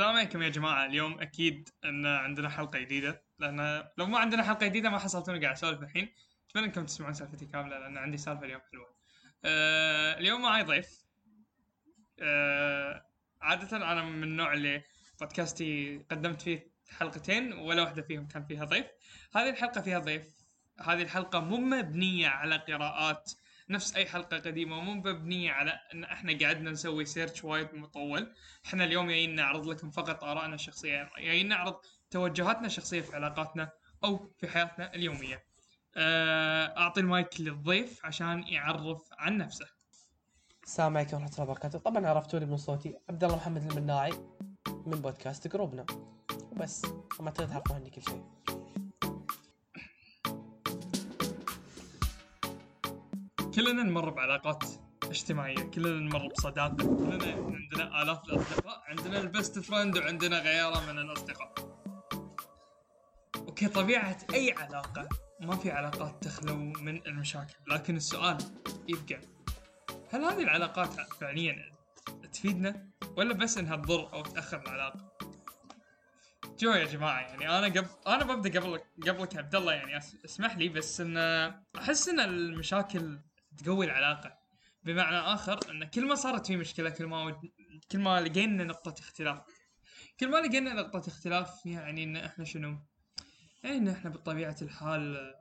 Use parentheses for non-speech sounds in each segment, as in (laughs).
السلام عليكم يا جماعة اليوم أكيد أن عندنا حلقة جديدة لأن لو ما عندنا حلقة جديدة ما حصلتوني قاعد أسولف الحين. أتمنى إنكم تسمعون سالفتي كاملة لأن عندي سالفة اليوم حلوة. أه اليوم معي ضيف. أه عادة أنا من النوع اللي بودكاستي قدمت فيه حلقتين ولا واحدة فيهم كان فيها ضيف. هذه الحلقة فيها ضيف. هذه الحلقة مو مبنية على قراءات نفس أي حلقة قديمة ومو مبنية على إن إحنا قعدنا نسوي سيرش وايد مطول. إحنا اليوم جايين نعرض لكم فقط آرائنا الشخصية جايين نعرض توجهاتنا الشخصية في علاقاتنا أو في حياتنا اليومية. آه، أعطي المايك للضيف عشان يعرف عن نفسه. السلام عليكم ورحمة الله وبركاته، طبعا عرفتوني من صوتي عبد الله محمد المناعي من بودكاست جروبنا. وبس ما تقدر تعرفون عني كل شيء. كلنا نمر بعلاقات اجتماعية كلنا نمر بصداقة كلنا عندنا آلاف الأصدقاء عندنا ال best friend وعندنا غيره من الأصدقاء. okay طبيعة أي علاقة ما في علاقات تخلو من المشاكل لكن السؤال يبقى هل هذه العلاقات فعليا تفيدنا ولا بس إنها تضر أو تأخر العلاقة؟ جو يا جماعة يعني أنا قبل أنا ببدأ قبل قبلك عبد الله يعني اسمح لي بس إن أحس إن المشاكل تقوي العلاقة. بمعنى آخر إن كل ما صارت في مشكلة كل ما كل ما لقينا نقطة اختلاف. كل ما لقينا نقطة اختلاف يعني إن إحنا شنو؟ يعني إن إحنا بطبيعة الحال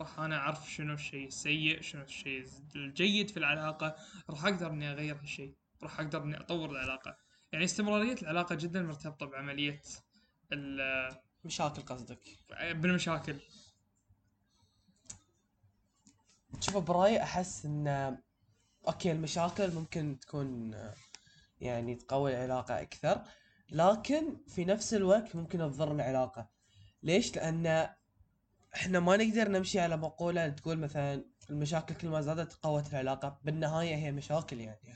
راح أنا أعرف شنو الشيء السيء شنو الشيء الجيد في العلاقة راح أقدر إني أغير هالشيء راح أقدر إني أطور العلاقة. يعني استمرارية العلاقة جدا مرتبطة بعملية ال- مشاكل قصدك. بالمشاكل. شوف برايي أحس إن أوكي المشاكل ممكن تكون يعني تقوي العلاقة أكثر لكن في نفس الوقت ممكن تضر العلاقة. ليش؟ لأن إحنا ما نقدر نمشي على مقولة تقول مثلا المشاكل كل ما زادت قوت العلاقة، بالنهاية هي مشاكل يعني.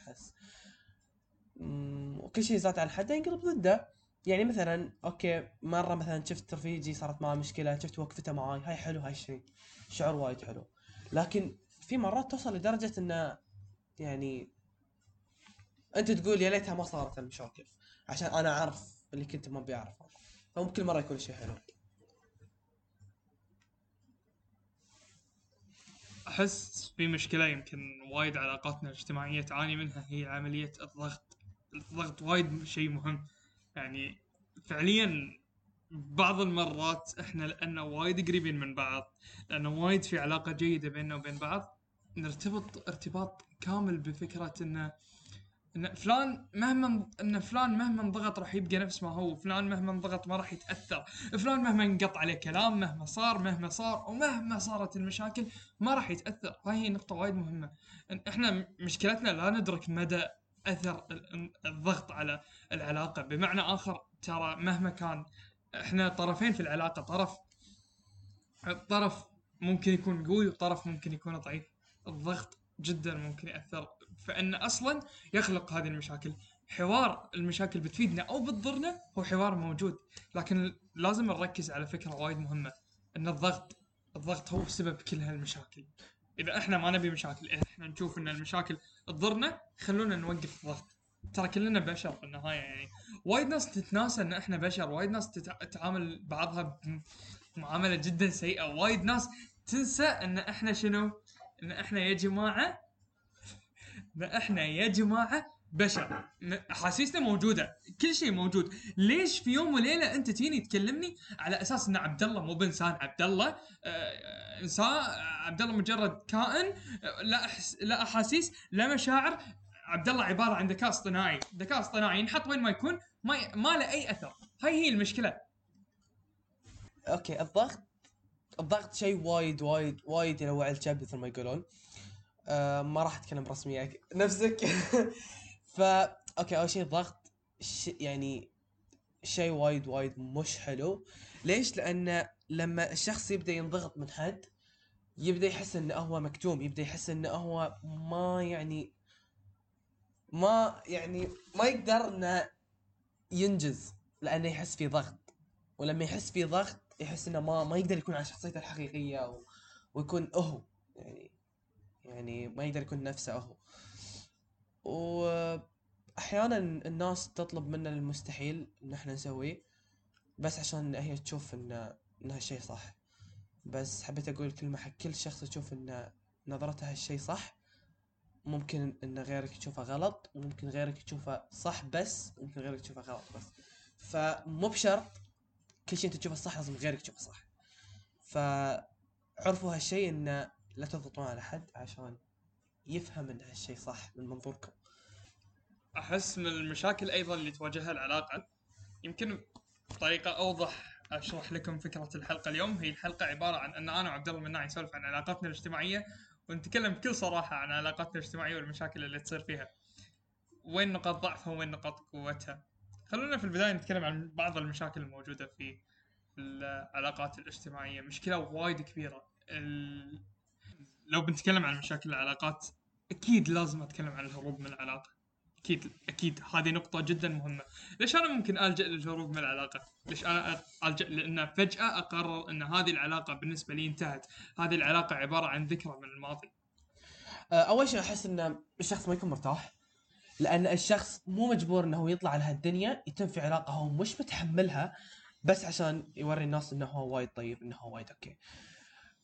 مم، وكل شيء زاد عن حده ينقلب ضده يعني مثلا أوكي مرة مثلا شفت رفيجي صارت معه مشكلة شفت وقفته معاي هاي حلو هاي الشيء شعور وايد حلو لكن في مرات توصل لدرجة انه يعني أنت تقول يا ليتها ما صارت المشاكل عشان أنا أعرف اللي كنت ما بيعرفه فممكن مرة يكون شيء حلو. أحس في مشكلة يمكن وايد علاقاتنا الاجتماعية تعاني منها هي عملية الضغط. الضغط وايد شيء مهم. يعني فعليا بعض المرات إحنا لأن وايد قريبين من بعض لأن وايد في علاقة جيدة بيننا وبين بعض نرتبط ارتباط كامل بفكرة انه إن فلان مهما إن فلان مهما انضغط راح يبقى نفس ما هو، فلان مهما انضغط ما راح يتأثر، فلان مهما انقط عليه كلام، مهما صار مهما صار ومهما صارت المشاكل ما راح يتأثر، هاي هي نقطة وايد مهمة. إن إحنا مشكلتنا لا ندرك مدى أثر ال- الضغط على العلاقة، بمعنى آخر ترى مهما كان إحنا طرفين في العلاقة، طرف الطرف ممكن يكون قوي وطرف ممكن يكون ضعيف. الضغط جدا ممكن يأثر. فإن أصلا يخلق هذه المشاكل. حوار المشاكل بتفيدنا أو بتضرنا هو حوار موجود لكن لازم نركز على فكرة وايد مهمة إن الضغط الضغط هو سبب كل هالمشاكل. إذا إحنا ما نبي مشاكل إحنا نشوف إن المشاكل تضرنا خلونا نوقف الضغط. ترى كلنا بشر في النهاية يعني. وايد ناس تتناسى إن إحنا بشر وايد ناس تتع- تتعامل بعضها بمعامله جدا سيئة. وايد ناس تنسى إن إحنا شنو؟ إن إحنا يا جماعة إن إحنا يا جماعة بشر. أحاسيسنا موجودة كل شيء موجود. ليش في يوم وليلة أنت تيني تكلمني على أساس إن عبد الله مو بإنسان؟ عبد الله آه، إنسان عبد الله مجرد كائن آه، لا لا أحاسيس لا مشاعر عبد الله عبارة عن ذكاء اصطناعي ذكاء اصطناعي ينحط وين ما يكون ما ي... ما له أي أثر. هاي هي المشكلة. okay الضغط الضغط شيء وايد وايد وايد يلوع الكبد مثل ما يقولون. آه ما راح أتكلم رسميا نفسك. (laughs) فا okay أول شيء الضغط ش... يعني شيء وايد وايد مش حلو. ليش؟ لأن لما الشخص يبدأ ينضغط من حد يبدأ يحس إنه هو مكتوم يبدأ يحس إنه هو ما يعني ما يعني ما يقدر إنه ينجز لأنه يحس في ضغط. ولما يحس في ضغط يحس إنه ما ما يقدر يكون على شخصيته الحقيقية و... ويكون هو يعني يعني ما يقدر يكون نفسه هو و أحيانا الناس تطلب منا المستحيل إن إحنا نسويه بس عشان هي تشوف ان إن هالشيء صح. بس حبيت أقول كلمة حق كل شخص تشوف إن نظرته هالشيء صح. ممكن إن غيرك يشوفه غلط وممكن غيرك يشوفه صح بس وممكن غيرك يشوفه غلط بس. فمو بشرط كل شيء أنت تشوفه صح لازم غيرك يشوفه صح. فعرفوا هالشيء إن لا تضغطون على حد عشان يفهم إن هالشيء صح من منظوركم. أحس من المشاكل أيضا اللي تواجهها العلاقة. يمكن بطريقة أوضح أشرح لكم فكرة الحلقة اليوم. هي الحلقة عبارة عن إن أنا وعبد الله مناعي نسولف عن علاقاتنا الاجتماعية ونتكلم بكل صراحة عن علاقاتنا الاجتماعية والمشاكل اللي تصير فيها. وين نقاط ضعفها وين نقاط قوتها. خلونا في البداية نتكلم عن بعض المشاكل الموجودة في العلاقات الاجتماعية. مشكلة وايد كبيرة. ال... لو بنتكلم عن مشاكل العلاقات أكيد لازم أتكلم عن الهروب من العلاقة. أكيد أكيد. هذه نقطة جدا مهمة. ليش أنا ممكن ألجأ للهروب من العلاقة؟ ليش أنا ألجأ؟ لأن فجأة أقرر أن هذه العلاقة بالنسبة لي انتهت. هذه العلاقة عبارة عن ذكرى من الماضي. آه، أول شيء أحس إن الشخص ما يكون مرتاح لأن الشخص مو مجبور إنه يطلع على هالدنيا يتم في علاقة هو مش متحملها بس عشان يوري الناس إنه هو وايد طيب إنه هو وايد okay.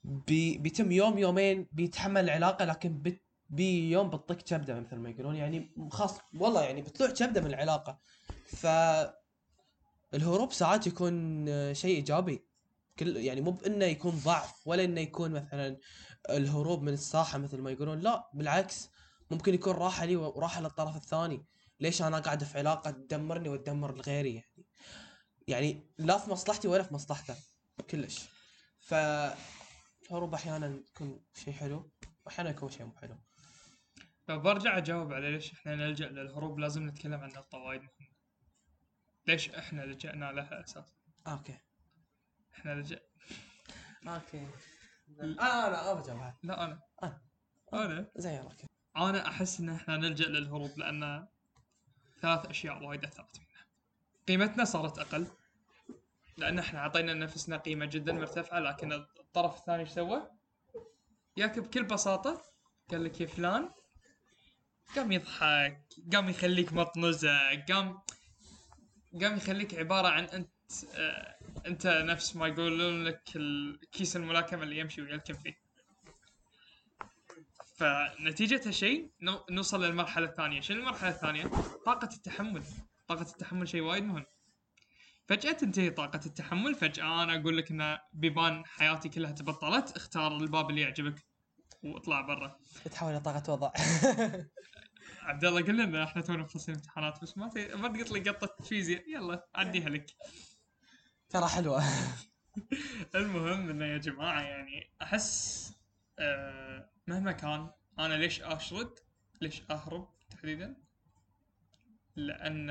بي بيتم يوم يومين بيتحمل العلاقة لكن بت بيوم بتطق كبده مثل ما يقولون يعني خلاص والله يعني بتطلع كبده من العلاقة. ف الهروب ساعات يكون شيء إيجابي. كل يعني مو بإنه يكون ضعف ولا إنه يكون مثلا الهروب من الساحة مثل ما يقولون لا بالعكس. ممكن يكون راحة لي وراحة للطرف الثاني. ليش أنا قاعد في علاقة تدمرني وتدمر لغيري يعني؟ يعني لا في مصلحتي ولا في مصلحته كلش. ف الهروب أحيانا يكون شيء حلو واحيانا يكون شيء مو حلو. لو برجع أجاوب على ليش إحنا نلجأ للهروب؟ لازم نتكلم عن نقطة وايد مهمة. ليش إحنا لجأنا لها أساسا؟ okay. إحنا لجأ okay. أنا أنا أنا بجاوبها لا أنا. أنا. أنا. زين okay. أنا أحس إن إحنا نلجأ للهروب لأن ثلاث أشياء وايد أثرت فينا قيمتنا صارت أقل لأن إحنا أعطينا لنفسنا قيمة جدا مرتفعة لكن الطرف الثاني إيش سوى؟ ياك بكل بساطة قال لك يا فلان قام يضحك قام يخليك مطنزة قام قام يخليك عبارة عن أنت آه أنت نفس ما يقولون لك الكيس الملاكمة اللي يمشي ويلكم فيه فنتيجة هالشيء نوصل للمرحلة الثانية، شنو المرحلة الثانية؟ طاقة التحمل، طاقة التحمل شيء وايد مهم. فجأة تنتهي طاقة التحمل، فجأة أنا أقول لك إن بيبان حياتي كلها تبطلت، اختار الباب اللي يعجبك. واطلع برا. تحول طاقة وضع. (laughs) عبد الله قلنا ان إحنا تونا فصل امتحانات بس ما ت... ما تقط لي قطة فيزياء يلا عديها لك. ترى حلوة. (laughs) المهم إنه يا جماعة يعني أحس آه مهما كان أنا ليش أشرد ليش أهرب تحديدا لأن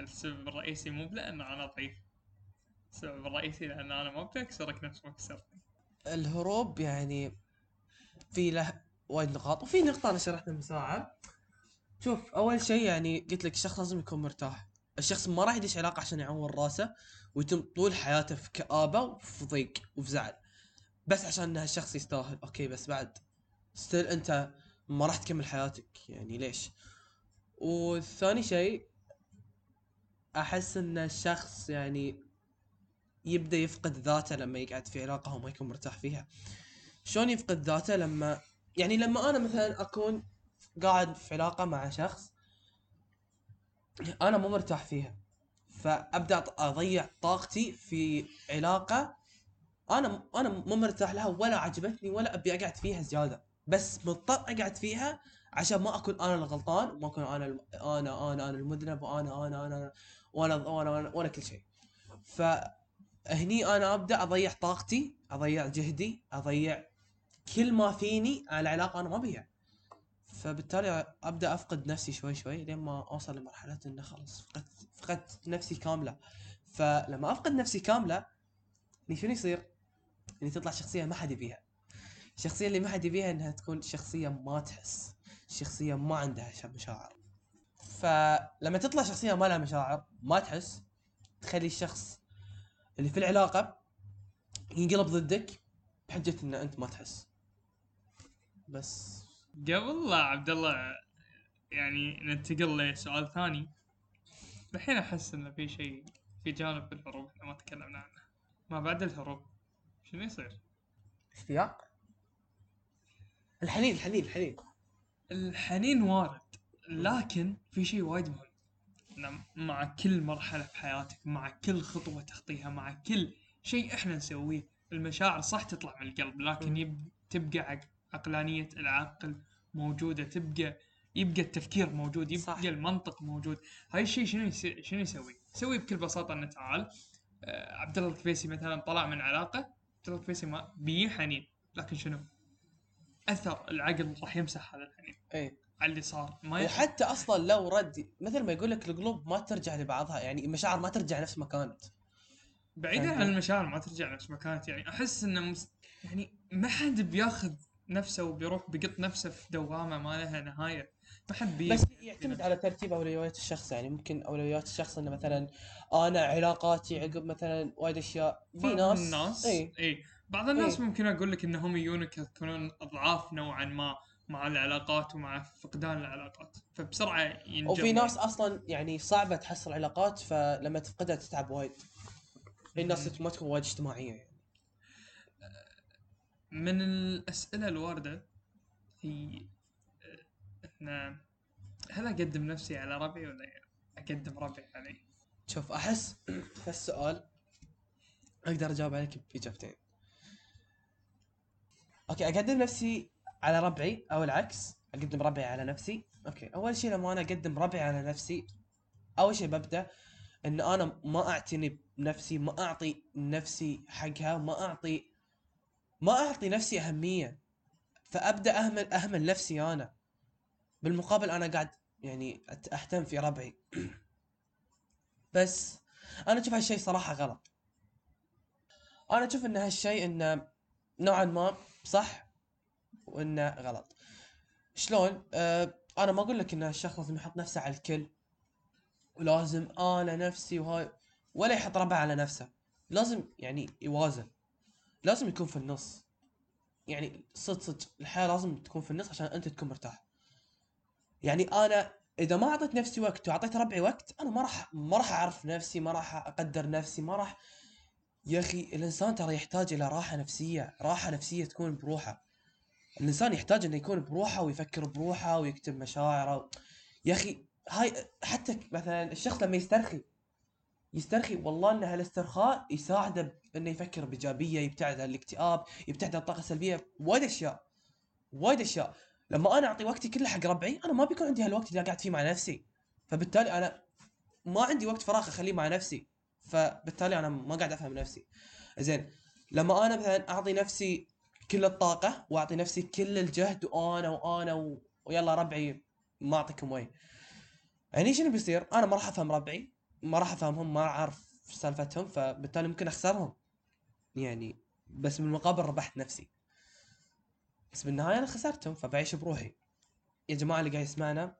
السبب الرئيسي مو لأن أنا ضعيف السبب الرئيسي لأن أنا ما بدي اكسرك نفس ما كسرتني الهروب يعني في له وايد نقاط. وفي نقطة أنا شرحتها من ساعة. شوف أول شيء يعني قلت لك الشخص لازم يكون مرتاح. الشخص ما راح يدش علاقة عشان يعور راسه ويتم طول حياته في كآبة وفي ضيق وفي زعل. بس عشان ان هالشخص يستاهل. okay بس بعد. still أنت ما راح تكمل حياتك. يعني ليش؟ والثاني شيء أحس إن الشخص يعني يبدأ يفقد ذاته لما يقعد في علاقة هو ما يكون مرتاح فيها. شلون يفقد ذاته لما يعني لما أنا مثلا أكون قاعد في علاقة مع شخص أنا مو مرتاح فيها فأبدأ أضيع طاقتي في علاقة أنا أنا مو مرتاح لها ولا عجبتني ولا أبي أقعد فيها زيادة. بس مضطر أقعد فيها عشان ما أكون أنا الغلطان وما أكون أنا الم... أنا أنا أنا المذنب وأنا أنا أنا وأنا وأنا وأنا, وأنا كل شيء. فهني أنا أبدأ أضيع طاقتي أضيع جهدي أضيع كل ما فيني على علاقة أنا ما بيها. فبالتالي أبدأ أفقد نفسي شوي شوي لين ما أوصل لمرحلة إنه خلاص فقدت فقدت نفسي كاملة. فلما أفقد نفسي كاملة شنو يصير؟ يعني تطلع شخصية ما حد يبيها. الشخصية اللي ما حد يبيها إنها تكون شخصية ما تحس شخصية ما عندها مشاعر. فلما تطلع شخصية ما لها مشاعر ما تحس تخلي الشخص اللي في العلاقة ينقلب ضدك بحجة إن أنت ما تحس. بس. قبل لا عبد الله يعني ننتقل لسؤال ثاني. الحين أحس انه في شيء في جانب في الحروب إحنا ما تكلمنا عنه. ما بعد الحروب شنو يصير؟ اشتياق؟ الحنين الحنين الحنين. الحنين وارد لكن في شيء وايد مهم. مع كل مرحلة في حياتك مع كل خطوة تخطيها مع كل شيء إحنا نسويه المشاعر صح تطلع من القلب لكن. يب... تبقى عق... عقلانية العقل موجودة تبقى يبقى التفكير موجود يبقى صح. المنطق موجود هاي الشيء شنو يس... شنو يسوي؟ يسوي بكل بساطة إنه تعال آه، عبد الله الكفيسي مثلا طلع من علاقة عبد الله الكفيسي ما بيه حنين لكن شنو؟ أثر العقل راح يمسح هذا الحنين إيه على اللي صار. ما يح- وحتى أصلا لو رد مثل ما يقول لك القلوب ما ترجع لبعضها يعني المشاعر ما ترجع نفس ما كانت. بعيدا؟ عن المشاعر ما ترجع نفس ما كانت يعني أحس انه مس... يعني ما حد بياخذ نفسه وبيروح بيقط نفسه في دوامة ما لها نهاية. ما حد بي بس يعتمد على ترتيب أولويات الشخص يعني ممكن أولويات الشخص إنه مثلا أنا علاقاتي عقب مثلا وايد أشياء. في ناس الناس اي اي بعض الناس إيه. ممكن أقول لك إنهم يجونك يكونون أضعاف نوعا ما. مع العلاقات ومع فقدان العلاقات. فبسرعة ينجرون وفي ناس أصلا يعني صعبة تحصل علاقات فلما تفقدها تتعب وايد. في ناس ما تكون وايد اجتماعيه يعني. من الأسئلة الواردة هي آه، ان هل أقدم نفسي على ربعي ولا أقدم ربعي علي؟ شوف أحس (clears throat) في السؤال أقدر أجاوب عليك بإجابتين. okay أقدم نفسي على ربعي أو العكس أقدم ربعي على نفسي. okay أول شيء لما أنا أقدم ربعي على نفسي أول شيء ببدأ إن أنا ما أعتني بنفسي ما أعطي نفسي حقها ما أعطي ما أعطي نفسي أهمية. فأبدأ أهمل أهمل نفسي أنا. بالمقابل أنا قاعد يعني أهتم في ربعي. (clears throat) بس أنا أشوف هالشيء صراحة غلط. أنا أشوف إن هالشيء انه نوعا ما صح؟ وإنه غلط. شلون؟ آه أنا ما أقول لك إن الشخص لازم يحط نفسه على الكل. ولازم أنا نفسي وهاي ولا يحط ربع على نفسه. لازم يعني يوازن. لازم يكون في النص. يعني صدق صدق الحياة لازم تكون في النص عشان أنت تكون مرتاح. يعني أنا إذا ما أعطيت نفسي وقت وأعطيت ربعي وقت أنا ما راح ما راح أعرف نفسي ما راح أقدر نفسي ما راح. يا أخي الإنسان ترى يحتاج إلى راحة نفسية. راحة نفسية تكون بروحه. الإنسان يحتاج إنه يكون بروحه ويفكر بروحه ويكتب مشاعره. يا أخي هاي حتى مثلا الشخص لما يسترخي يسترخي والله إن هالاسترخاء يساعده إنه يفكر بإيجابية يبتعد عن الاكتئاب يبتعد عن الطاقة السلبية وايد أشياء وايد أشياء. لما أنا أعطي وقتي كله حق ربعي أنا ما بيكون عندي هالوقت اللي قاعد فيه مع نفسي. فبالتالي أنا ما عندي وقت فراغ أخليه مع نفسي. فبالتالي أنا ما قاعد أفهم نفسي. زين لما أنا مثلا أعطي نفسي كل الطاقة وأعطي نفسي كل الجهد وأنا وأنا و... ويلا ربعي ما اعطيكم وي. يعني شنو بيصير؟ أنا ما راح أفهم ربعي ما راح أفهمهم ما أعرف سالفتهم فبالتالي ممكن أخسرهم. يعني بس بالمقابل ربحت نفسي. بس بالنهاية أنا خسرتهم فبعيش بروحي. يا جماعة اللي قاعد يسمعنا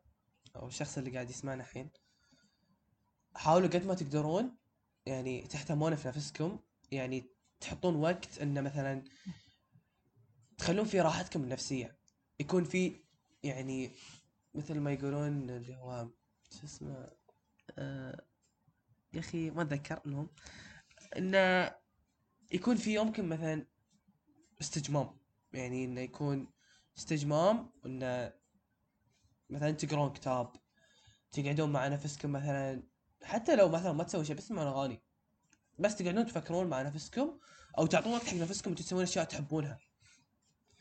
أو الشخص اللي قاعد يسمعنا الحين حاولوا قد ما تقدرون يعني تهتمون في نفسكم. يعني تحطون وقت ان مثلا تخلون في راحتكم النفسية. يكون في يعني مثل ما يقولون اللي هو شو اسمه آه يا أخي ما أتذكر المهم. انه يكون في يومكم مثلا استجمام. يعني انه يكون استجمام انه مثلا تقرون كتاب تقعدون مع نفسكم مثلا. حتى لو مثلا ما تسوي شيء بس تسمعون أغاني. بس تقعدون تفكرون مع نفسكم أو تعطون وقت حق نفسكم وتسوون أشياء تحبونها.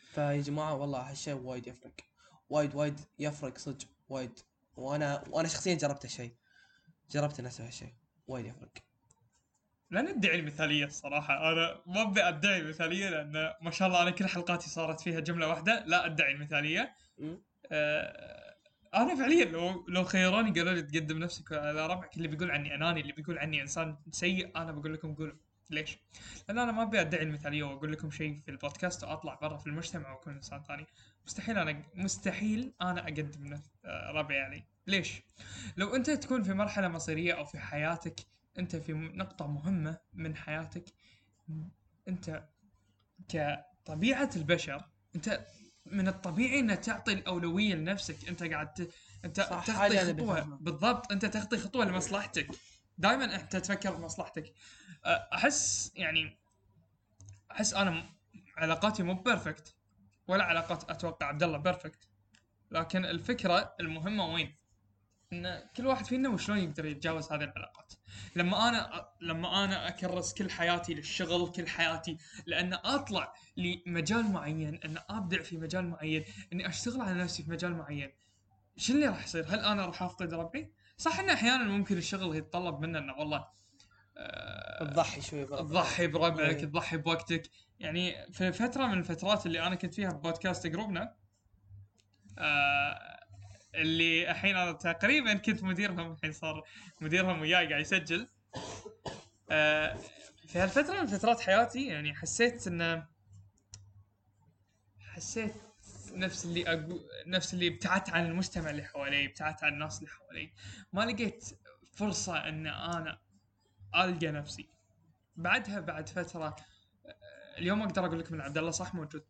فيا جماعة والله هالشيء وايد يفرق. وايد وايد يفرق صدق وايد. وأنا وأنا شخصيا جربت هالشيء. جربت أسوي هالشيء. وايد يفرق. لا ندعي المثاليه الصراحه أنا ما أبي أدعي المثاليه لأن ما شاء الله أنا كل حلقاتي صارت فيها جملة واحدة. لا أدعي المثاليه? آه أنا فعليا لو لو خيروني قالوا لي تقدم نفسك على ربعك اللي بيقول عني أناني اللي بيقول عني إنسان سيء أنا بقول لكم قولوا. ليش؟ لأن أنا ما أبي أدعي المثالية وأقول لكم شيء في البودكاست وأطلع برا في المجتمع وأكون إنسان ثاني مستحيل أنا مستحيل أنا أقدم آه، ربعي علي ليش؟ لو أنت تكون في مرحلة مصيرية أو في حياتك أنت في نقطة مهمة من حياتك أنت كطبيعة البشر أنت من الطبيعي ان تعطي الأولوية لنفسك أنت قاعد ت... أنت تخطي خطوة. بالضبط أنت تخطي خطوة لمصلحتك دائما أنت تفكر بمصلحتك أه، أحس يعني أحس أنا علاقاتي مو perfect ولا علاقات أتوقع عبد الله perfect لكن الفكرة المهمة وين؟ إن كل واحد فينا وشلون يقدر يتجاوز هذه العلاقات لما أنا لما أنا أكرس كل حياتي للشغل كل حياتي لأن أطلع لمجال معين إن أبدع في مجال معين إني أشتغل على نفسي في مجال معين شو اللي راح يصير؟ هل أنا راح أفقد ربعي؟ صح إنه أحيانا ممكن الشغل يتطلب منا إنه والله آه، تضحي شوي. تضحي بربعك إيه. تضحي بوقتك يعني في فترة من الفترات اللي أنا كنت فيها ببودكاست جروبنا آه اللي الحين أنا تقريبا كنت مديرهم الحين صار مديرهم وياي قاعد يسجل آه في هالفترة من فترات حياتي يعني حسيت إنه حسيت نفس اللي أقو... نفس اللي ابتعدت عن المجتمع اللي حوالي ابتعدت عن الناس اللي حوالي. ما لقيت فرصة إن أنا ألقى نفسي. بعدها بعد فترة اليوم أقدر أقول لك من عبد الله صح موجود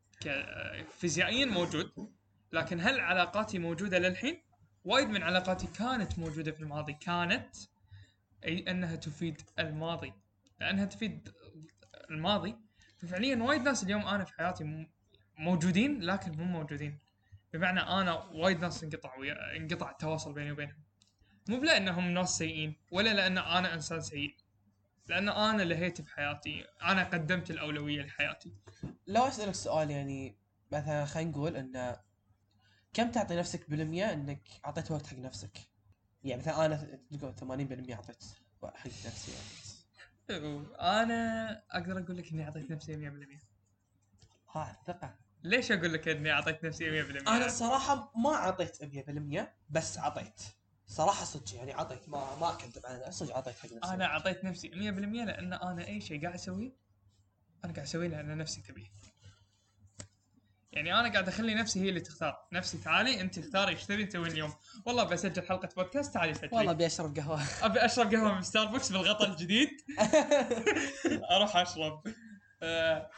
فيزيائيا موجود لكن هل علاقاتي موجودة للحين؟ وايد من علاقاتي كانت موجودة في الماضي. كانت اي أنها تفيد الماضي. لأنها تفيد الماضي. ففعليا وايد ناس اليوم أنا في حياتي موجودين لكن مو موجودين. بمعنى أنا وايد ناس انقطع ويا انقطع التواصل بيني وبينهم. مو لأنهم ناس سيئين ولا لأن أنا إنسان سيء. لأن أنا لهيت بحياتي أنا قدمت الأولوية لحياتي. لو أسألك سؤال يعني مثلا خلينا نقول إن كم تعطي نفسك بالمية إنك أعطيت وقت حق نفسك؟ يعني مثلا أنا تقول 80% أعطيت حق نفسي. يعني أنا أقدر أقول لك إني أعطيت نفسي 100% ها الثقة ليش أقول لك إني أعطيت نفسي 100% أنا الصراحة ما أعطيت 100% بس أعطيت. صراحة صدق يعني أعطيت. ما ما أكذب على نفسي صدق أعطيت حق نفسي. أنا أعطيت نفسي 100% لأن أنا أي شيء قاعد أسويه أنا قاعد أسويه لأن نفسي تبيه. يعني أنا قاعد أخلي نفسي هي اللي تختار. نفسي تعالي أنت اختاري إيش تبي تسوين اليوم؟ والله بسجل حلقة بودكاست تعالي سجلي والله أبي أشرب قهوة. أبي أشرب قهوة من ستاربكس بالغطاء الجديد. (laughs) أروح أشرب. آه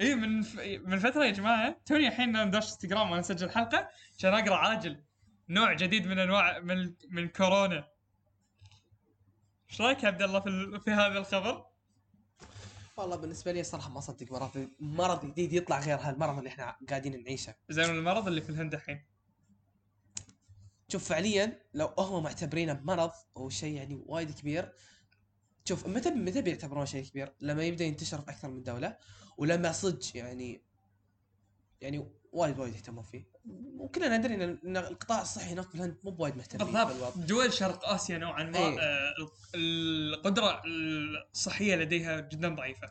اي من ف... من فترة يا جماعة توني الحين أنا داش إنستغرام وأنا أسجل حلقة عشان أقرأ عاجل نوع جديد من أنواع من من كورونا. إيش رأيك يا عبد الله في, ال... في هذا الخبر؟ والله بالنسبة لي الصراحة ما أصدق مرض مرض جديد يطلع غير هالمرض اللي إحنا قاعدين نعيشه. زين المرض اللي في الهند الحين؟ شوف فعليا لو هم معتبرينه بمرض أو شيء يعني وايد كبير. شوف متى متى بيعتبرونه شيء كبير؟ لما يبدأ ينتشر في أكثر من دولة ولما صدق يعني يعني وايد وايد يهتمون فيه وكلنا ندري إن القطاع الصحي هناك في الهند مو بوايد مهتمين بالضبط. دول شرق آسيا نوعا ما إيه. آه القدرة الصحية لديها جدا ضعيفة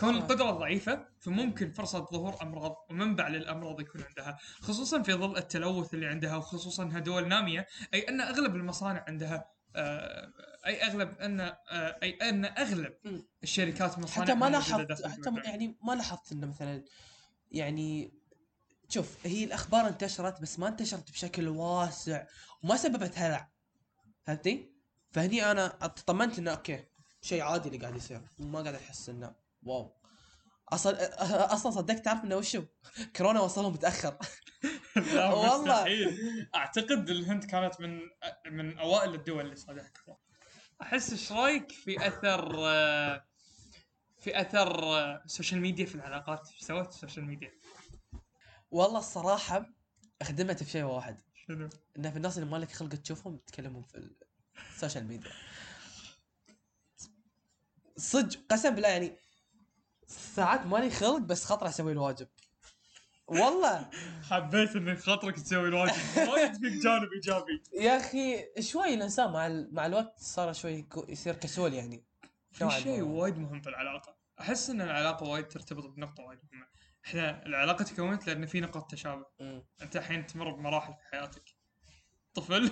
كون. القدرة ضعيفة فممكن فرصة ظهور أمراض ومنبع للأمراض يكون عندها خصوصا في ظل التلوث اللي عندها وخصوصا انها دول نامية أي أن أغلب المصانع عندها آه، أي أغلب أن آه، أي أن أغلب. الشركات مصانع حتى ما لاحظت حتى. يعني ما لاحظت إنه مثلا يعني شوف هي الأخبار انتشرت بس ما انتشرت بشكل واسع وما سببت هلع فهمتني؟ فهني أنا اطمنت إنه okay شيء عادي اللي قاعد يصير ما قاعد أحس إنه wow أصلا أصلا صدقت تعرف إنه وشو؟ كورونا وصلهم متأخر (laughs) والله. أعتقد الهند كانت من من أوائل الدول اللي صادها كورونا أحس إيش رأيك في أثر آه، في أثر آه، ال social media في العلاقات؟ إيش سوت ال social media والله الصراحة خدمت في شيء واحد. شنو؟ انه في الناس اللي ما لك خلق تشوفهم تكلمهم في ال social media صدق قسم بالله يعني ساعات مالي خلق بس خاطر أسوي الواجب والله. حبيت ان خاطرك تسوي الواجب. وايد فيك جانب إيجابي. يا أخي شوي الانسان مع ال... مع الوقت صار شوي كو- يصير كسول يعني. في شيء. وايد مهم في العلاقة. أحس إن العلاقة وايد ترتبط بنقطة وايد مهمة. إحنا العلاقة تكونت لأن في نقاط تشابه. مم. أنت الحين تمر بمراحل في حياتك. طفل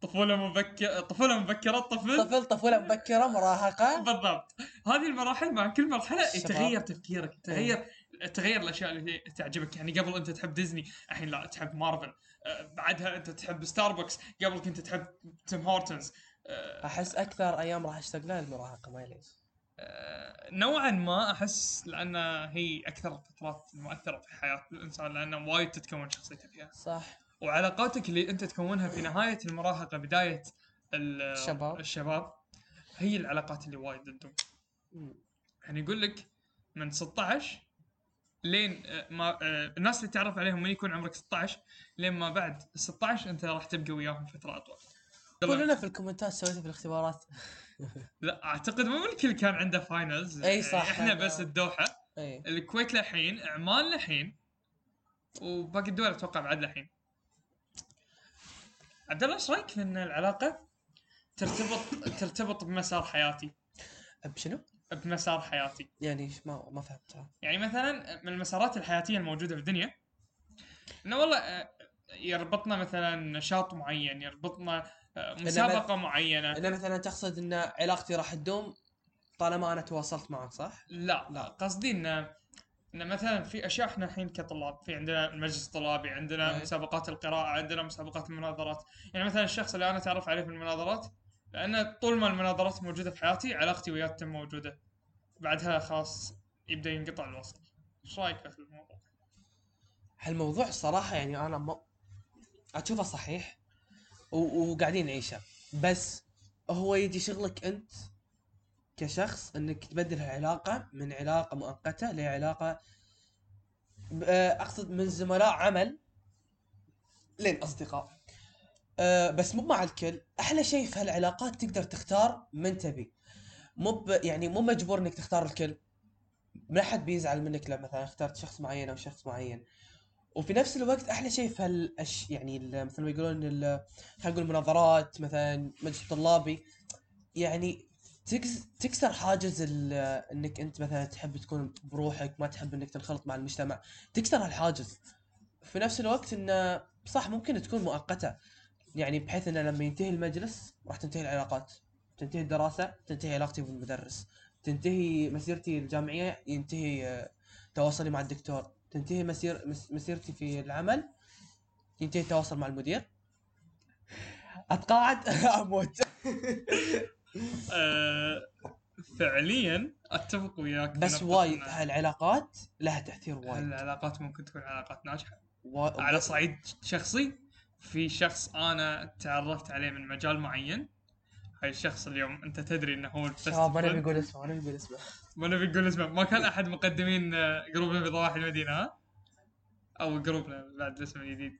طفولة مبكره طفولة مبكرة طفل. طفل طفولة مبكرة مراهقة. بالضبط. هذه المراحل مع كل مرحلة. يتغير تفكيرك تغير تغير الأشياء اللي تعجبك. يعني قبل أنت تحب ديزني الحين لا تحب مارفل. آه، بعدها أنت تحب ستاربكس قبل كنت تحب Tim Hortons آه، أحس أكثر أيام راح اشتاق لها المراهقة ما ليش آه، نوعا ما أحس لأن هي أكثر الفترات المؤثره في حياة الإنسان لأن وايد تتكون شخصيته فيها. صح. وعلاقاتك اللي أنت تكونها في نهاية المراهقة بداية ال- الشباب. الشباب هي العلاقات اللي وايد تدوم. يعني يقول لك من 16 لين آه، ما آه، الناس اللي تعرف عليهم من يكون عمرك 16 لين ما بعد ال 16 انت راح تبقى وياهم فترة أطول. قولوا لنا في الكومنتات سويتوا في الاختبارات. لا أعتقد مو الكل كان عنده finals أي صح، إحنا هذا- بس الدوحة. إي. الكويت للحين عمان للحين وباقي الدول أتوقع بعد للحين. عبد الله إيش رأيك إن العلاقة ترتبط ترتبط بمسار حياتي؟ بشنو؟ بمسار حياتي. يعني ما ما فهمتها. يعني مثلا من المسارات الحياتية الموجودة في الدنيا إنه والله آه، يربطنا مثلا نشاط معين يربطنا آه، مسابقة معينة. أنا مثلا تقصد إن علاقتي راح تدوم طالما أنا تواصلت معك صح؟ لا لا. قصدي إن إن مثلا في أشياء إحنا الحين كطلاب في عندنا المجلس الطلابي عندنا أي. مسابقات القراءة عندنا مسابقات المناظرات. يعني مثلا الشخص اللي أنا أتعرف عليه في المناظرات لأن طول ما المناظرات موجودة في حياتي علاقتي وياه تتم موجودة. بعدها خلاص يبدأ ينقطع الوصل. إيش رأيك في الموضوع؟ هالموضوع الصراحة يعني أنا ما أشوفه صحيح و... وقاعدين نعيشه. بس هو يجي شغلك أنت كشخص إنك تبدل العلاقة من علاقة مؤقتة لعلاقة ب- آه، أقصد من زملاء عمل لين أصدقاء. أه بس مو مع الكل. أحلى شيء في هالعلاقات تقدر تختار من تبي. مو. يعني مو مجبور إنك تختار الكل. ما حد بيزعل منك لما مثلا اخترت شخص معين أو شخص معين. وفي نفس الوقت أحلى شيء في هالأش يعني مثل ما يقولون خلينا نقول مناظرات مثلا مجلس طلابي. يعني تكس تكسر حاجز إنك أنت مثلا تحب تكون بروحك ما تحب إنك تنخلط مع المجتمع. تكسر هالحاجز. في نفس الوقت انه صح ممكن تكون مؤقتة. يعني بحيث انه لما ينتهي المجلس راح تنتهي العلاقات. تنتهي الدراسة تنتهي علاقتي بالمدرس. تنتهي مسيرتي الجامعية ينتهي آه، تواصلي مع الدكتور. تنتهي مسير مس- مسيرتي في العمل ينتهي التواصل مع المدير. أتقاعد؟ (laughs) أموت. (laughs) أه فعليا أتفق وياك بس وايد هالعلاقات لها تأثير وايد. العلاقات ممكن تكون علاقات ناجحة. وا- على صعيد شخصي في شخص أنا تعرفت عليه من مجال معين هاي الشخص اليوم. أنت تدري إنه هو شباب ما نبي. نقول اسمه ما نبي نقول اسمه. ما نبي نقول اسمه. ما كان أحد مقدمين آه، جروبنا في ضواحي المدينة ها؟ أو جروبنا بعد الاسم الجديد.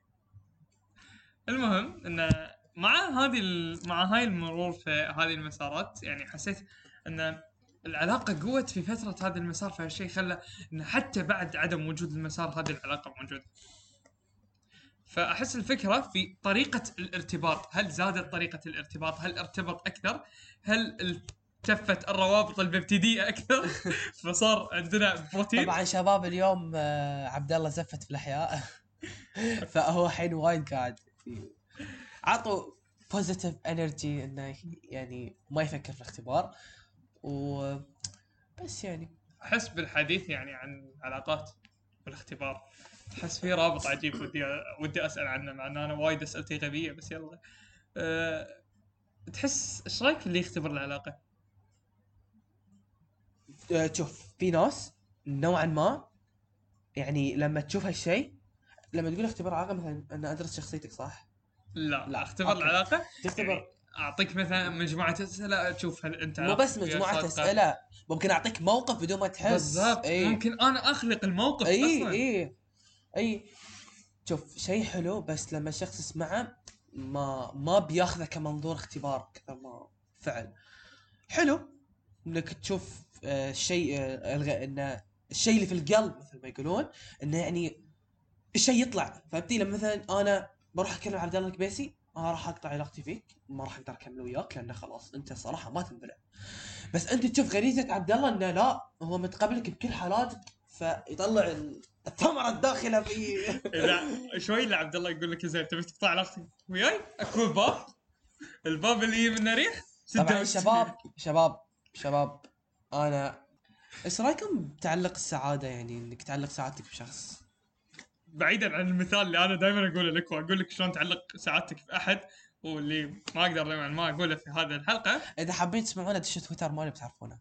المهم انه مع هذه مع هاي المرور في هذه المسارات يعني حسيت إن العلاقة قوت في فترة هذا المسار فهالشيء خلى انه حتى بعد عدم وجود المسار هذه العلاقة موجودة. فأحس الفكرة في طريقة الارتباط. هل زادت طريقة الارتباط؟ هل ارتبط أكثر؟ هل التفت الروابط الببتيديه أكثر؟ (laughs) فصار عندنا بروتين. طبعا شباب اليوم آه، عبد الله زفت في الأحياء. (laughs) فهو الحين وايد قاعد عطوا positive energy إنه يعني ما يفكر في الاختبار. و بس يعني. أحس بالحديث يعني عن العلاقات والاختبار احس في رابط عجيب ودي ودي أسأل عنه مع ان أنا وايد أسئلتي غبية بس يلا. أه تحس إيش رأيك في اللي يختبر العلاقة؟ شوف في ناس نوعا ما يعني لما تشوف هالشيء لما تقول اختبار علاقه مثلا أنا أدرس شخصيتك صح؟ لا لا، اختبر okay. العلاقة؟ تختبر. يعني أعطيك مثلا مجموعة أسئلة تشوف هل أنت مو بس مجموعة. أسئلة. ممكن أعطيك موقف بدون ما تحس. بالضبط. اي ممكن أنا أخلق الموقف اي أصلا. اي أي شوف شيء حلو بس لما الشخص يسمعه ما ما بياخذه كمنظور اختبار كذا ما فعل. حلو إنك تشوف آه، الشيء آه، إنه الشيء اللي في القلب مثل ما يقولون إنه يعني الشيء يطلع. فهمتي لما مثلا أنا بروح اكلم عبد الله الكبيسي أنا راح أقطع علاقتي فيك ما راح أقدر أكمل وياك لأنه خلاص أنت صراحة ما تنبلع. بس أنت تشوف غريزة عبد الله إنه لا هو متقبلك بكل حالاتك فيطلع الثمرة الداخلة في إذا شوي اللي عبد الله يقول لك زين تبي تقطع علاقتك وياي؟ أكو باب الباب اللي يجي منه ريح طبعا. شباب شباب شباب أنا إيش رأيكم بتعلق السعادة؟ يعني إنك تعلق سعادتك بشخص. بعيدا عن المثال اللي أنا دائما أقوله لك وأقول لك شلون تعلق سعادتك في أحد واللي ما أقدر دائما ما أقوله في هذه الحلقة. إذا حابين تسمعونه دشوا تويتر مالي بتعرفونه.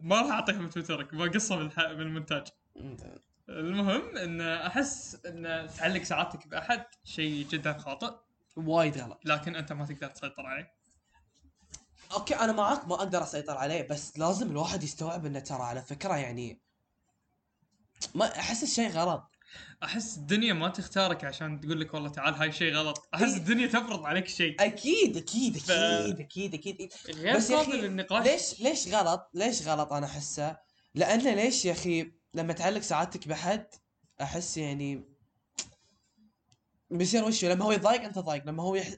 ما راح اعطيها من تويترك بقصة من, من المونتاج المهم إن أحس إن تعلق سعادتك بأحد شيء جدا خاطئ. وايد غلط. لكن أنت ما تقدر تسيطر عليه. أوكي أنا معاك ما أقدر أسيطر عليه بس لازم الواحد يستوعب إنه ترى على فكرة يعني ما أحس الشيء غلط. أحس الدنيا ما تختارك عشان تقول لك والله تعال هاي شيء غلط. أحس إيه. الدنيا تفرض عليك شيء. أكيد أكيد ف- أكيد أكيد أكيد. غير بس يا قابل أخي للنقاش. ليش ليش غلط؟ ليش غلط أنا أحسه؟ لأنه ليش يا أخي لما تعلق سعادتك بحد أحس يعني بيصير وشو لما هو يضايق أنت ضايق. لما هو يح...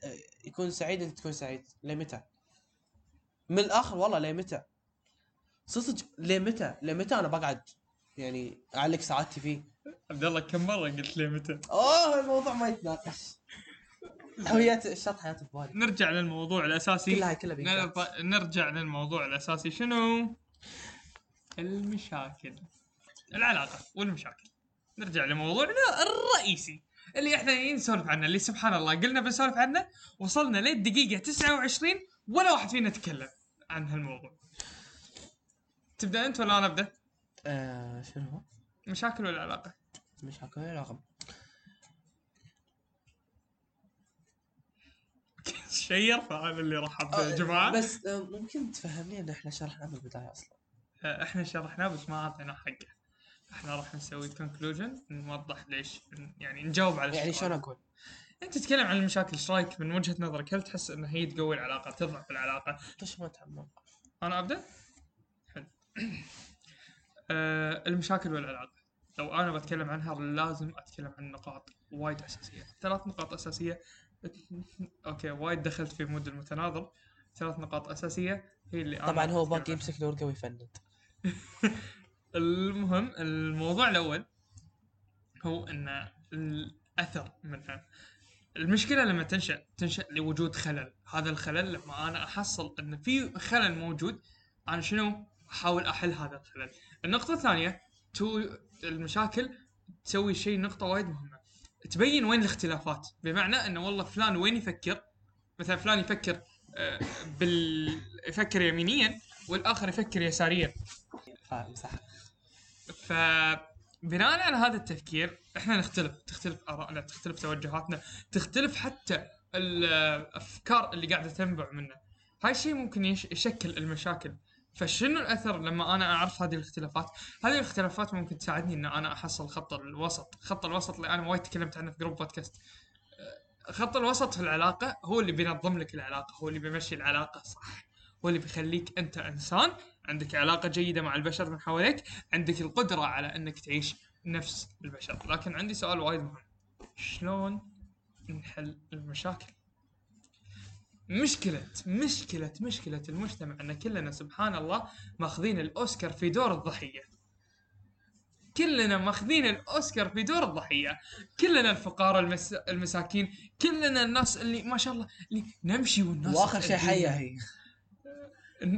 يكون سعيد أنت تكون سعيد. لمتى من الآخر والله لمتى صدق لمتى لمتى أنا بقعد يعني أعلق سعادتي فيه؟ عبد الله كم مرة قلت لي متى؟ أوه الموضوع ما يتناقش. هويات الشط حياته ببالي نرجع للموضوع الأساسي. كلها كلها نرجع للموضوع الأساسي. شنو؟ المشاكل. العلاقة والمشاكل. نرجع لموضوعنا الرئيسي اللي إحنا نسولف عنه اللي سبحان الله قلنا بنسولف عنه وصلنا للدقيقة 29 ولا واحد فينا تكلم عن هالموضوع. تبدأ أنت ولا أنا أبدأ؟ آه شنو هو؟ مشاكل والعلاقه مشاكل رقم شيء يرفع هذا اللي راح أبدأ يا جماعة. بس آه، ممكن تفهمني إن إحنا شرحنا من البداية أصلا؟ آه، إحنا شرحناه بس ما اعطيناه حقه. إحنا راح نسوي كونكلوجن نوضح ليش يعني نجاوب على يعني. شلون أقول؟ أنت تتكلم عن المشاكل إيش رأيك من وجهة نظرك هل تحس ان هي تقوي العلاقة تضعف العلاقة ليش ما تعمق؟ أنا أبدأ حلو آه المشاكل والعلاقة لو أنا بتكلم عنها لازم أتكلم عن نقاط وايد أساسية ثلاث نقاط أساسية Okay وايد دخلت في mood المتناظر ثلاث نقاط أساسية هي اللي أنا طبعا هو باقي. يمسك الورقه ويفند (laughs) المهم الموضوع الأول هو إن الأثر منها المشكلة لما تنشأ تنشأ لوجود خلل. هذا الخلل لما أنا أحصل إن في خلل موجود أنا شنو؟ أحاول أحل هذا الخلل. النقطة الثانية تو المشاكل تسوي شيء نقطة وايد مهمة. تبين وين الاختلافات. بمعنى إنه والله فلان وين يفكر؟ مثلا فلان يفكر آه، بال يفكر يمينيا والآخر يفكر يساريا. صح. فبناء على هذا التفكير إحنا نختلف تختلف آرائنا تختلف توجهاتنا تختلف حتى الأفكار اللي قاعدة تنبع منا هاي الشيء ممكن يش- يشكل المشاكل فشنو الأثر لما أنا أعرف هذه الاختلافات؟ هذه الاختلافات ممكن تساعدني إن أنا أحصل خط الوسط، خط الوسط اللي أنا وايد تكلمت عنه في جروب بودكاست. خط الوسط في العلاقة هو اللي بينظم لك العلاقة، هو اللي بيمشي العلاقة صح. هو اللي بيخليك أنت إنسان عندك علاقة جيدة مع البشر من حواليك، عندك القدرة على إنك تعيش نفس البشر، لكن عندي سؤال وايد مهم. شلون نحل المشاكل؟ مشكلة مشكلة مشكلة المجتمع إن كلنا سبحان الله ماخذين الأوسكار في دور الضحية. كلنا ماخذين الأوسكار في دور الضحية، كلنا الفقراء المس... المساكين، كلنا الناس اللي ما شاء الله اللي نمشي والناس وآخر شيء. حيه هي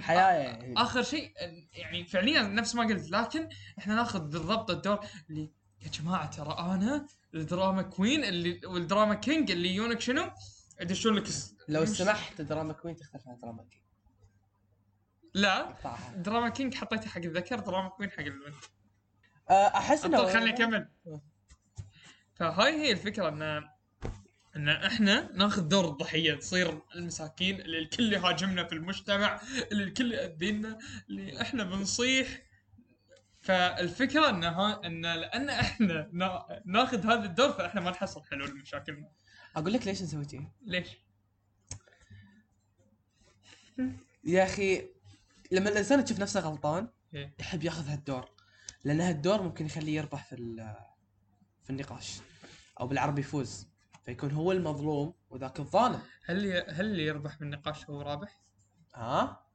حياة يعني. آخر شيء يعني فعليا نفس ما قلت لكن إحنا ناخذ بالضبط الدور اللي يا جماعة ترى أنا ال drama queen اللي وال drama king اللي يونك شنو؟ يدشون لك س- لو سمحت drama queen تختلف عن drama queen لا drama king حطيته حق الذكر drama queen حق البنت. آه، أحس إنه خليني أكمل. فهاي هي الفكرة إن إن إحنا ناخذ دور الضحية نصير المساكين اللي الكل يهاجمنا في المجتمع اللي الكل يأذينا اللي إحنا بنصيح. فالفكرة إن ها إن لأن إحنا نا- ناخذ هذا الدور فإحنا ما نحصل حلول لمشاكلنا. أقول لك ليش نسوي كذي؟ ليش؟ يا أخي لما الإنسان يشوف نفسه غلطان إيه. يحب ياخذ هالدور. لأن هالدور ممكن يخليه يربح في في النقاش أو بالعربي يفوز. فيكون هو المظلوم وذاك الظالم. هل ي... هل اللي يربح بالنقاش هو رابح؟ ها؟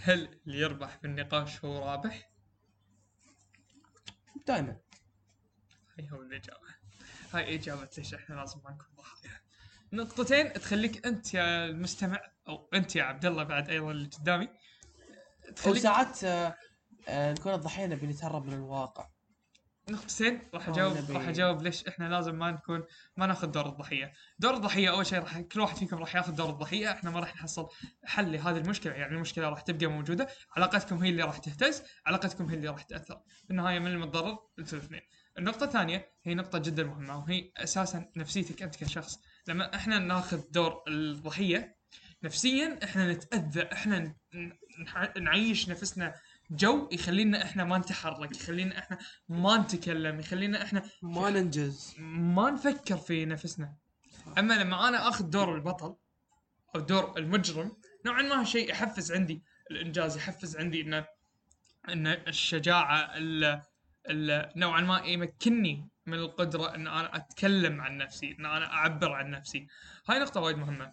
هل اللي يربح بالنقاش هو رابح؟ دائما هاي هو الإجابة. هاي إجابة ليش إحنا لازم ما نكون ضحايا نقطتين تخليك أنت يا المستمع أو أنت يا عبد الله بعد أيضا اللي قدامي. تخليك وساعات آه، آه، نكون الضحيه نبي نتهرب من الواقع. نقطتين راح اجاوب راح أجاوب ليش إحنا لازم ما نكون ما ناخذ دور الضحية. دور الضحية أول شيء راح كل واحد فيكم راح ياخذ دور الضحية، إحنا ما راح نحصل حل لهذه المشكلة، يعني المشكلة راح تبقى موجودة، علاقتكم هي اللي راح تهتز، علاقتكم هي اللي راح تأثر. في النهايه من المتضرر أنتم الاثنين. النقطة الثانية هي نقطة جدا مهمة وهي أساسا نفسيتك أنت كشخص، لما إحنا ناخذ دور الضحية نفسيا إحنا نتأذى إحنا نعيش نفسنا جو يخلينا إحنا ما نتحرك يخلينا إحنا ما نتكلم يخلينا إحنا ما ننجز. ما نفكر في نفسنا. أما لما أنا آخذ دور البطل أو دور المجرم نوعا ما شيء يحفز عندي الإنجاز يحفز عندي ان إن الشجاعة ال ال نوعا ما يمكنني من القدرة إن أنا أتكلم عن نفسي إن أنا أعبر عن نفسي. هاي نقطة وايد مهمة.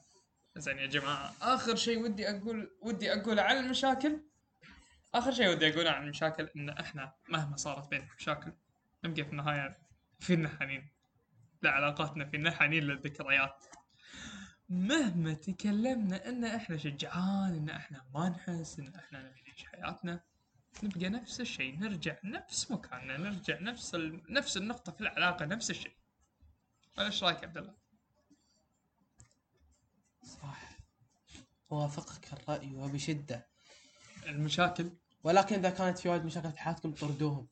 زين يا جماعة آخر شيء ودي أقول ودي أقوله عن المشاكل. آخر شيء ودي أقوله عن المشاكل إن إحنا مهما صارت بيننا مشاكل نبقى في النهاية فينا حنين لعلاقاتنا فينا حنين للذكريات. مهما تكلمنا إن إحنا شجعان إن إحنا ما نحس إن إحنا نبي نعيش حياتنا نبقى نفس الشيء نرجع نفس مكاننا نرجع نفس ال... نفس النقطة في العلاقة نفس الشيء. ولا إيش رأيك يا عبد الله؟ صح. أوافقك الرأي وبشدة. المشاكل ولكن إذا كانت في وايد مشاكل في حياتكم طردوهم.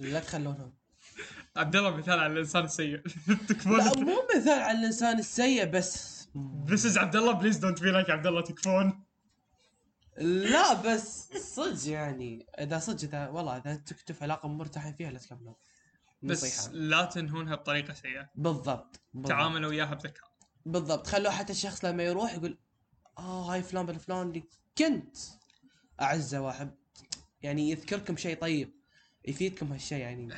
لا تخلونهم. عبد الله مثال على الإنسان السيء. (laughs) لا تكفون مو مثال على الإنسان السيء بس This is عبد الله please don't be like عبد الله تكفون. لا بس صدق يعني. إذا صدق إذا والله إذا تكتب علاقة مرتاحين فيها لا تكملون بس لا تنهونها بطريقة سيئة. بالضبط. بالضبط. تعاملوا وياها بذكاء. بالضبط. خلوا حتى الشخص لما يروح يقول آه هاي فلان بن فلان اللي كنت أعزه واحب يعني يذكركم شيء طيب يفيدكم هالشيء يعني.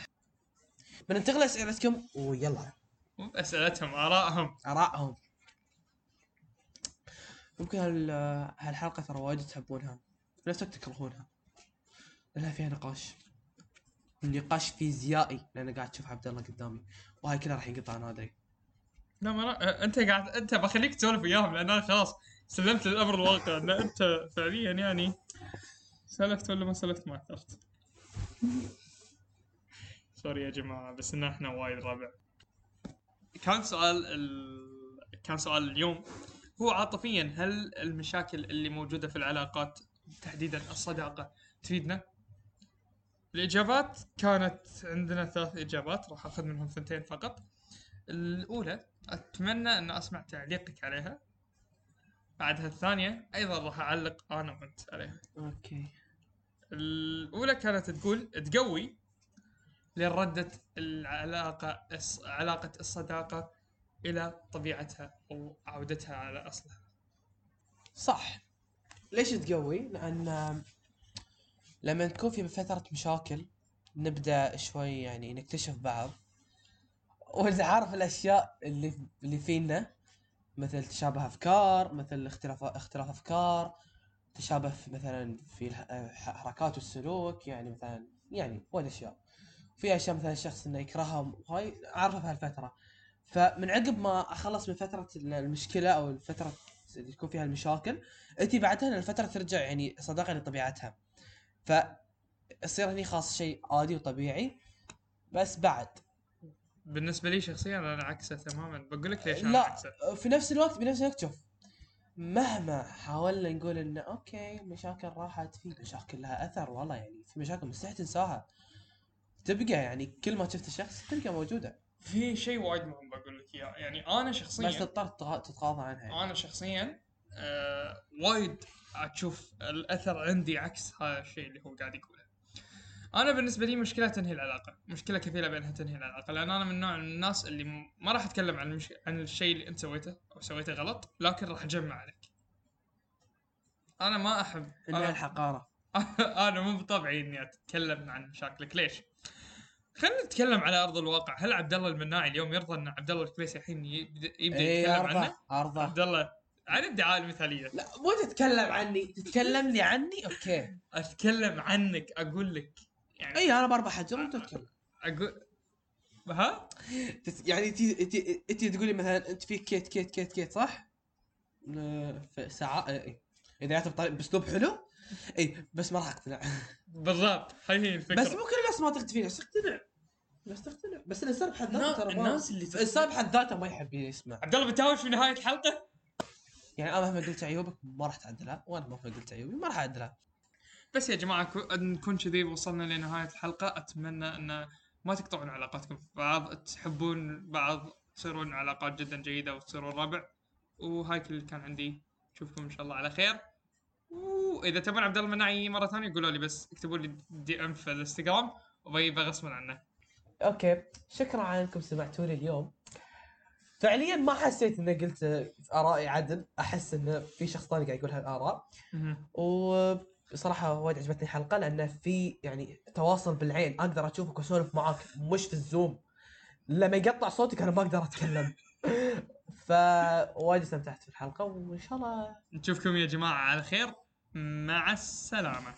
بننتقل لأسئلتكم. ويلا. مو بأسئلتهم آرائهم. آرائهم. ممكن هال هالحلقة ترى وايد تحبونها. في نفس الوقت تكرهونها. لأنها فيها نقاش. نقاش فيزيائي. لأن قاعد تشوف عبد الله قدامي. وهاي كلها راح ينقطع أنا أدري. لا ما أنا... أنت قاعد أنت بخليك تسولف وياهم لأن أنا خلاص سلمت للامر الواقع. ان أنت فعليا يعني سلفت ولا ما سلفت ما اثرت سوري (laughs) يا جماعة بس إن إحنا وايد ربع. كان سؤال ال... كان سؤال اليوم. هو عاطفيا هل المشاكل اللي موجودة في العلاقات تحديدا الصداقة تفيدنا؟ الإجابات كانت عندنا ثلاث إجابات راح أخذ منهم ثنتين فقط. الأولى أتمنى أن أسمع تعليقك عليها. بعدها الثانية أيضا راح أعلق أنا وأنت عليها. أوكي. الأولى كانت تقول تقوي لردة العلاقة الص- علاقة الصداقة إلى طبيعتها أو عودتها على أصلها. صح. ليش تقوي؟ لأن لما نكون في فترة مشاكل نبدأ شوي يعني نكتشف بعض. ونعرف الأشياء اللي اللي فينا مثل تشابه أفكار مثل اختلاف اختلاف أفكار تشابه في مثلا في الحركات والسلوك يعني مثلا يعني وايد أشياء. في أشياء مثلا الشخص إنه يكرهها وهاي أعرفها في هالفترة. فمن عقب ما أخلص من فترة المشكلة أو الفترة اللي تكون فيها المشاكل انت بعدها الفترة ترجع يعني صداقه لطبيعتها ف يصير هني خاص شيء عادي وطبيعي. بس بعد بالنسبة لي شخصيا أنا عكسه تماما. بقول لك ليش لا عكسه. في نفس الوقت بنفس الوقت شوف مهما حاولنا نقول إنه أوكي مشاكل راحت في مشاكل لها أثر والله يعني في مشاكل مستحيل تنساها. تبقى يعني كل ما شفت الشخص تلقى موجودة. في شيء وايد مهم بقول لك إياه. يعني أنا شخصيا بس تضطر تتغ- تتغاضى عنها يعني. أنا شخصيا آه وايد أشوف الأثر عندي عكس هذا الشيء اللي هو قاعد يقوله. أنا بالنسبة لي مشكلة تنهي العلاقة، مشكلة كفيله بانها تنهي العلاقة، لأن أنا من نوع من الناس اللي ما راح أتكلم عن المش... عن الشيء اللي أنت سويته أو سويته غلط، لكن راح أجمع عليك. أنا ما احب انها أنا... الحقارة. (laughs) أنا مو بطبعي إني أتكلم عن مشاكلك، ليش؟ خلينا نتكلم على أرض الواقع، هل عبد الله المناعي اليوم يرضى أن عبد الله الكويسي الحين يبدا يبدأ اي يتكلم عنه؟ أرضى. عبد الله عن الدعايه المثالية. لا مو تتكلم عني. تتكلم لي عني؟ أوكي. أتكلم عنك أقول لك. يعني اي أنا بربع حجر وأنت تتكلم أقول ها؟ يعني انت انت أنت تقولي مثلا أنت فيك كيت كيت كيت كيت صح؟ في ساعة اي إذا جات بطريقة بأسلوب حلو؟ اي بس ما راح أقتنع. بالضبط هاي هي الفكرة. بس مو كل الناس ما تقتنع بس اقتنع. بس تقتنع بس الانسان بحد ذاته الناس- ترى الناس اللي الانسان بحد ذاته ما يحب يسمع. عبد الله بتهاوش في نهاية الحلقة يعني أنا مهما قلت عيوبك ما راح تعدلها وأنا مهما قلت عيوبي ما راح أعدلها. بس يا جماعة كو- نكون كذي وصلنا لنهاية الحلقة أتمنى إن ما تقطعون علاقاتكم في بعض تحبون بعض تصيرون علاقات جدا جيدة وتصيرون ربع. وهاي كل اللي كان عندي. نشوفكم إن شاء الله على خير. وإذا تبون عبد الله المناعي مرة ثانية قولوا لي بس اكتبوا لي DM في الإنستغرام وبيبقى غصبا عنه. Okay. شكرا على إنكم سمعتوني اليوم. فعليا ما حسيت إني قلت ارائي عدل. أحس انه في شخص ثاني قاعد يقول هالاراء وبصراحه وايد عجبتني الحلقة لأنه في يعني تواصل بالعين أقدر اشوفك وأسولف معاك مش في ال Zoom. لما يقطع صوتك أنا ما أقدر أتكلم. (laughs) فوايد استمتعت في الحلقة وإن شاء الله نشوفكم يا جماعة على خير. مع السلامة.